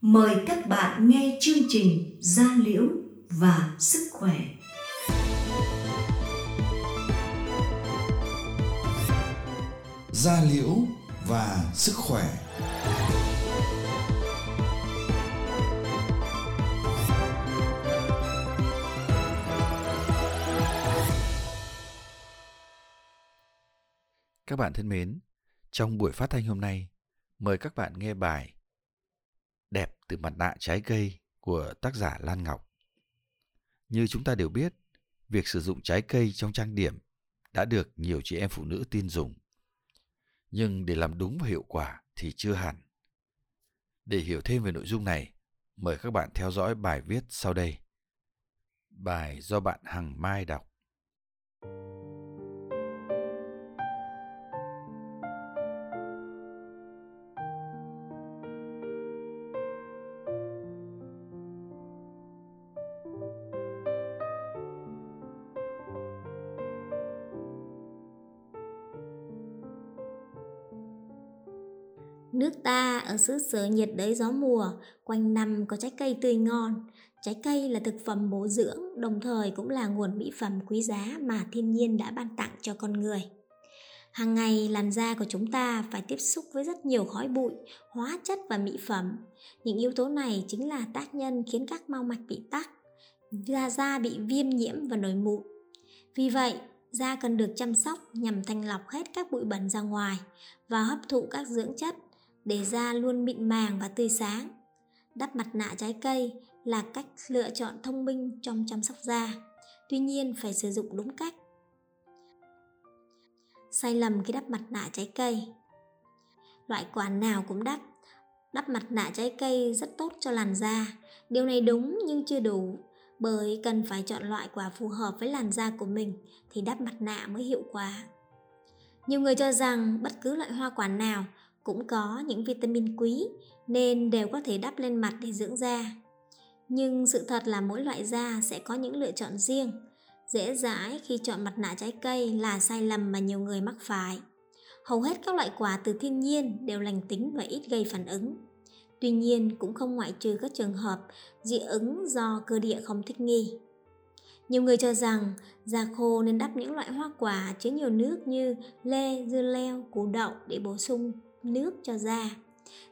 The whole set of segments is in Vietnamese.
Mời các bạn nghe chương trình Gia Liễu và Sức Khỏe. Gia Liễu và Sức Khỏe Các bạn thân mến, trong buổi phát thanh hôm nay, mời các bạn nghe bài từ mặt nạ trái cây của tác giả Lan Ngọc. Như chúng ta đều biết, việc sử dụng trái cây trong trang điểm đã được nhiều chị em phụ nữ tin dùng. Nhưng để làm đúng và hiệu quả thì chưa hẳn. Để hiểu thêm về nội dung này, mời các bạn theo dõi bài viết sau đây. Bài do bạn Hằng Mai đọc. Nước ta ở xứ sở nhiệt đới gió mùa, quanh năm có trái cây tươi ngon. Trái cây là thực phẩm bổ dưỡng, đồng thời cũng là nguồn mỹ phẩm quý giá mà thiên nhiên đã ban tặng cho con người. Hàng ngày làn da của chúng ta phải tiếp xúc với rất nhiều khói bụi, hóa chất và mỹ phẩm. Những yếu tố này chính là tác nhân khiến các mau mạch bị tắc, da da bị viêm nhiễm và nổi mụn. Vì vậy, da cần được chăm sóc nhằm thanh lọc hết các bụi bẩn ra ngoài và hấp thụ các dưỡng chất để da luôn mịn màng và tươi sáng. Đắp mặt nạ trái cây là cách lựa chọn thông minh trong chăm sóc da. Tuy nhiên, phải sử dụng đúng cách. Sai lầm khi đắp mặt nạ trái cây Loại quả nào cũng đắp. Đắp mặt nạ trái cây rất tốt cho làn da. Điều này đúng nhưng chưa đủ, bởi cần phải chọn loại quả phù hợp với làn da của mình thì đắp mặt nạ mới hiệu quả. Nhiều người cho rằng bất cứ loại hoa quả nào cũng có những vitamin quý nên đều có thể đắp lên mặt để dưỡng da. Nhưng sự thật là mỗi loại da sẽ có những lựa chọn riêng. Dễ dãi khi chọn mặt nạ trái cây là sai lầm mà nhiều người mắc phải. Hầu hết các loại quả từ thiên nhiên đều lành tính và ít gây phản ứng. Tuy nhiên cũng không ngoại trừ các trường hợp dị ứng do cơ địa không thích nghi. Nhiều người cho rằng da khô nên đắp những loại hoa quả chứa nhiều nước như lê, dưa leo, củ đậu để bổ sung nước cho da.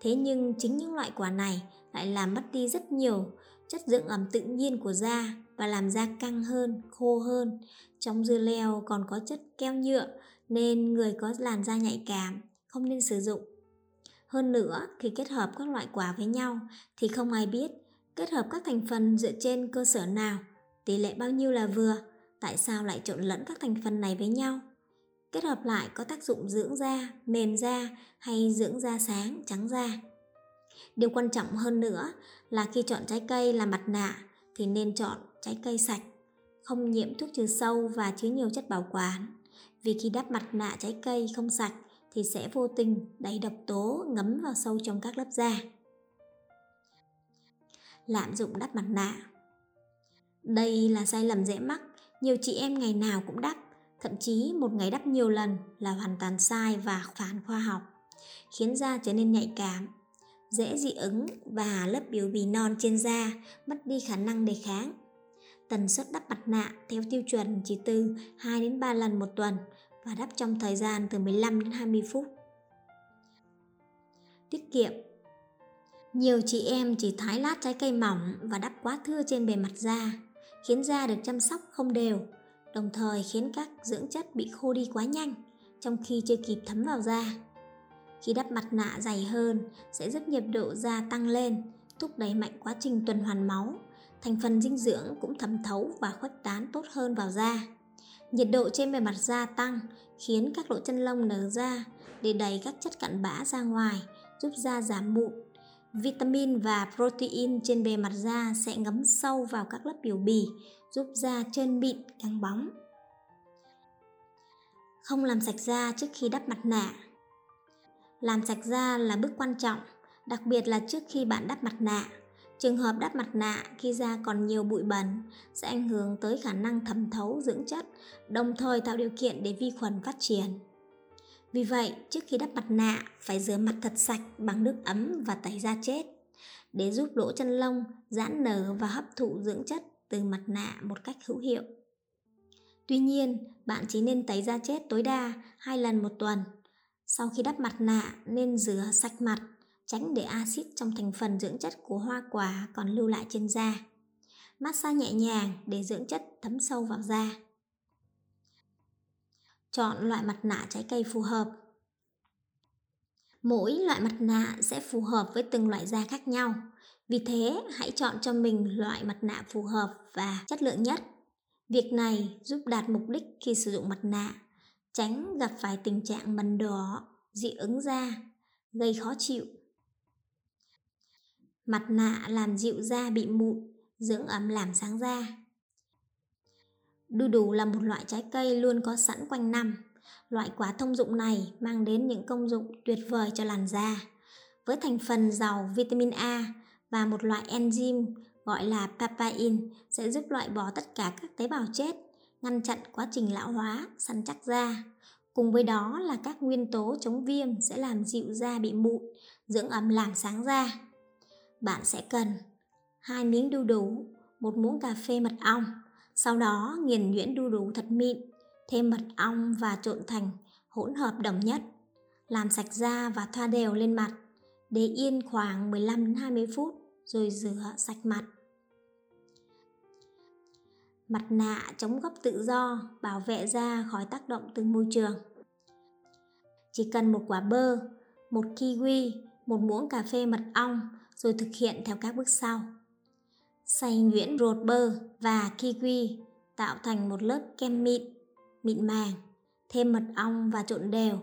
Thế nhưng chính những loại quả này lại làm mất đi rất nhiều chất dưỡng ẩm tự nhiên của da và làm da căng hơn, khô hơn. Trong dưa leo còn có chất keo nhựa nên người có làn da nhạy cảm không nên sử dụng. Hơn nữa, khi kết hợp các loại quả với nhau thì không ai biết kết hợp các thành phần dựa trên cơ sở nào, tỷ lệ bao nhiêu là vừa, tại sao lại trộn lẫn các thành phần này với nhau kết hợp lại có tác dụng dưỡng da, mềm da hay dưỡng da sáng, trắng da. Điều quan trọng hơn nữa là khi chọn trái cây làm mặt nạ thì nên chọn trái cây sạch, không nhiễm thuốc trừ sâu và chứa nhiều chất bảo quản. Vì khi đắp mặt nạ trái cây không sạch thì sẽ vô tình đẩy độc tố ngấm vào sâu trong các lớp da. Lạm dụng đắp mặt nạ Đây là sai lầm dễ mắc, nhiều chị em ngày nào cũng đắp thậm chí một ngày đắp nhiều lần là hoàn toàn sai và phản khoa học, khiến da trở nên nhạy cảm, dễ dị ứng và lớp biểu bì non trên da mất đi khả năng đề kháng. Tần suất đắp mặt nạ theo tiêu chuẩn chỉ từ 2 đến 3 lần một tuần và đắp trong thời gian từ 15 đến 20 phút. Tiết kiệm Nhiều chị em chỉ thái lát trái cây mỏng và đắp quá thưa trên bề mặt da, khiến da được chăm sóc không đều đồng thời khiến các dưỡng chất bị khô đi quá nhanh trong khi chưa kịp thấm vào da. Khi đắp mặt nạ dày hơn sẽ giúp nhiệt độ da tăng lên, thúc đẩy mạnh quá trình tuần hoàn máu, thành phần dinh dưỡng cũng thẩm thấu và khuếch tán tốt hơn vào da. Nhiệt độ trên bề mặt da tăng khiến các lỗ chân lông nở ra để đẩy các chất cặn bã ra ngoài, giúp da giảm mụn. Vitamin và protein trên bề mặt da sẽ ngấm sâu vào các lớp biểu bì, giúp da trơn mịn, căng bóng. Không làm sạch da trước khi đắp mặt nạ. Làm sạch da là bước quan trọng, đặc biệt là trước khi bạn đắp mặt nạ. Trường hợp đắp mặt nạ khi da còn nhiều bụi bẩn sẽ ảnh hưởng tới khả năng thẩm thấu dưỡng chất, đồng thời tạo điều kiện để vi khuẩn phát triển. Vì vậy, trước khi đắp mặt nạ phải rửa mặt thật sạch bằng nước ấm và tẩy da chết. để giúp lỗ chân lông giãn nở và hấp thụ dưỡng chất từ mặt nạ một cách hữu hiệu. Tuy nhiên, bạn chỉ nên tẩy da chết tối đa hai lần một tuần. Sau khi đắp mặt nạ nên rửa sạch mặt, tránh để axit trong thành phần dưỡng chất của hoa quả còn lưu lại trên da. Massage nhẹ nhàng để dưỡng chất thấm sâu vào da. Chọn loại mặt nạ trái cây phù hợp. Mỗi loại mặt nạ sẽ phù hợp với từng loại da khác nhau. Vì thế, hãy chọn cho mình loại mặt nạ phù hợp và chất lượng nhất. Việc này giúp đạt mục đích khi sử dụng mặt nạ, tránh gặp phải tình trạng mần đỏ, dị ứng da, gây khó chịu. Mặt nạ làm dịu da bị mụn, dưỡng ẩm làm sáng da. Đu đủ là một loại trái cây luôn có sẵn quanh năm. Loại quả thông dụng này mang đến những công dụng tuyệt vời cho làn da. Với thành phần giàu vitamin A và một loại enzyme gọi là papain sẽ giúp loại bỏ tất cả các tế bào chết, ngăn chặn quá trình lão hóa, săn chắc da. Cùng với đó là các nguyên tố chống viêm sẽ làm dịu da bị mụn, dưỡng ẩm làm sáng da. Bạn sẽ cần hai miếng đu đủ, một muỗng cà phê mật ong, sau đó nghiền nhuyễn đu đủ thật mịn, thêm mật ong và trộn thành hỗn hợp đồng nhất. Làm sạch da và thoa đều lên mặt, để yên khoảng 15-20 phút rồi rửa sạch mặt. Mặt nạ chống gấp tự do, bảo vệ da khỏi tác động từ môi trường. Chỉ cần một quả bơ, một kiwi, một muỗng cà phê mật ong rồi thực hiện theo các bước sau. Xay nhuyễn ruột bơ và kiwi tạo thành một lớp kem mịn, mịn màng, thêm mật ong và trộn đều,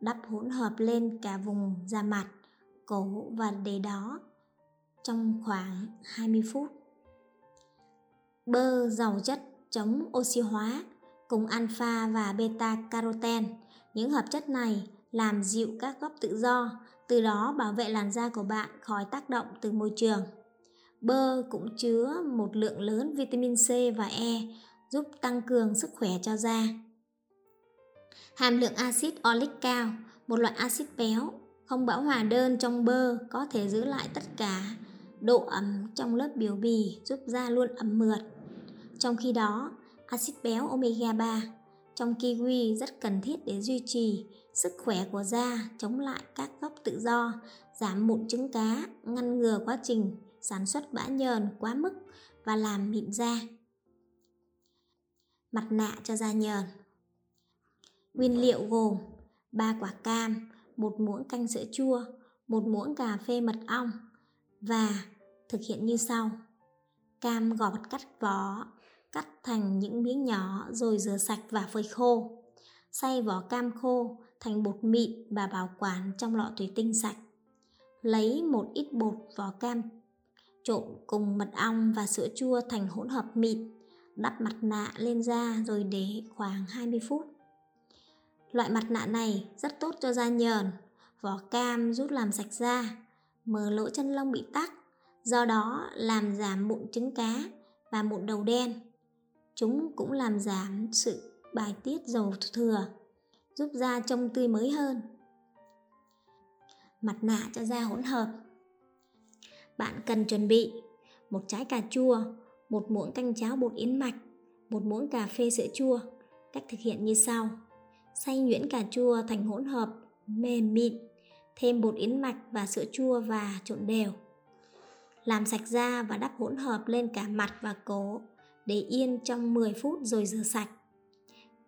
đắp hỗn hợp lên cả vùng da mặt, cổ và để đó trong khoảng 20 phút. Bơ giàu chất chống oxy hóa cùng alpha và beta caroten. Những hợp chất này làm dịu các gốc tự do, từ đó bảo vệ làn da của bạn khỏi tác động từ môi trường. Bơ cũng chứa một lượng lớn vitamin C và E, giúp tăng cường sức khỏe cho da. Hàm lượng axit oleic cao, một loại axit béo không bão hòa đơn trong bơ có thể giữ lại tất cả độ ẩm trong lớp biểu bì giúp da luôn ẩm mượt. Trong khi đó, axit béo omega 3 trong kiwi rất cần thiết để duy trì sức khỏe của da, chống lại các gốc tự do, giảm mụn trứng cá, ngăn ngừa quá trình sản xuất bã nhờn quá mức và làm mịn da. Mặt nạ cho da nhờn Nguyên liệu gồm 3 quả cam, một muỗng canh sữa chua, một muỗng cà phê mật ong và thực hiện như sau. Cam gọt cắt vỏ, cắt thành những miếng nhỏ rồi rửa sạch và phơi khô. Xay vỏ cam khô thành bột mịn và bảo quản trong lọ thủy tinh sạch. Lấy một ít bột vỏ cam trộn cùng mật ong và sữa chua thành hỗn hợp mịn, đắp mặt nạ lên da rồi để khoảng 20 phút. Loại mặt nạ này rất tốt cho da nhờn, vỏ cam giúp làm sạch da, mở lỗ chân lông bị tắc, do đó làm giảm mụn trứng cá và mụn đầu đen. Chúng cũng làm giảm sự bài tiết dầu thừa, giúp da trông tươi mới hơn. Mặt nạ cho da hỗn hợp Bạn cần chuẩn bị một trái cà chua, một muỗng canh cháo bột yến mạch, một muỗng cà phê sữa chua. Cách thực hiện như sau. Xay nhuyễn cà chua thành hỗn hợp mềm mịn, thêm bột yến mạch và sữa chua và trộn đều. Làm sạch da và đắp hỗn hợp lên cả mặt và cổ để yên trong 10 phút rồi rửa sạch.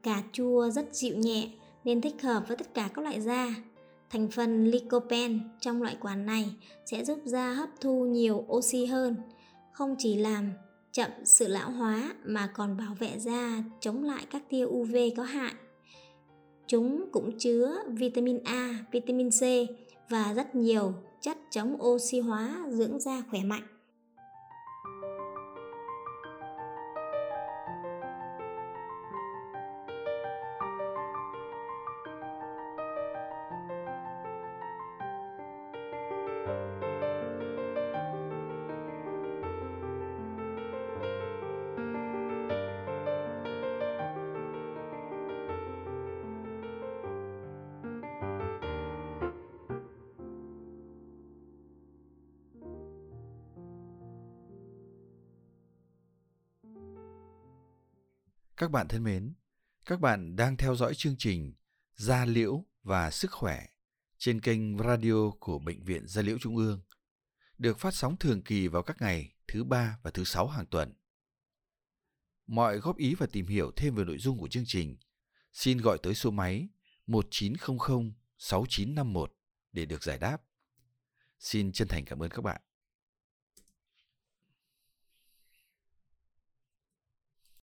Cà chua rất dịu nhẹ nên thích hợp với tất cả các loại da. Thành phần lycopene trong loại quả này sẽ giúp da hấp thu nhiều oxy hơn, không chỉ làm chậm sự lão hóa mà còn bảo vệ da chống lại các tia UV có hại. Chúng cũng chứa vitamin A, vitamin C và rất nhiều chất chống oxy hóa dưỡng da khỏe mạnh. Các bạn thân mến, các bạn đang theo dõi chương trình Gia Liễu và Sức Khỏe trên kênh radio của Bệnh viện Gia Liễu Trung ương, được phát sóng thường kỳ vào các ngày thứ ba và thứ sáu hàng tuần. Mọi góp ý và tìm hiểu thêm về nội dung của chương trình, xin gọi tới số máy 1900 6951 để được giải đáp. Xin chân thành cảm ơn các bạn.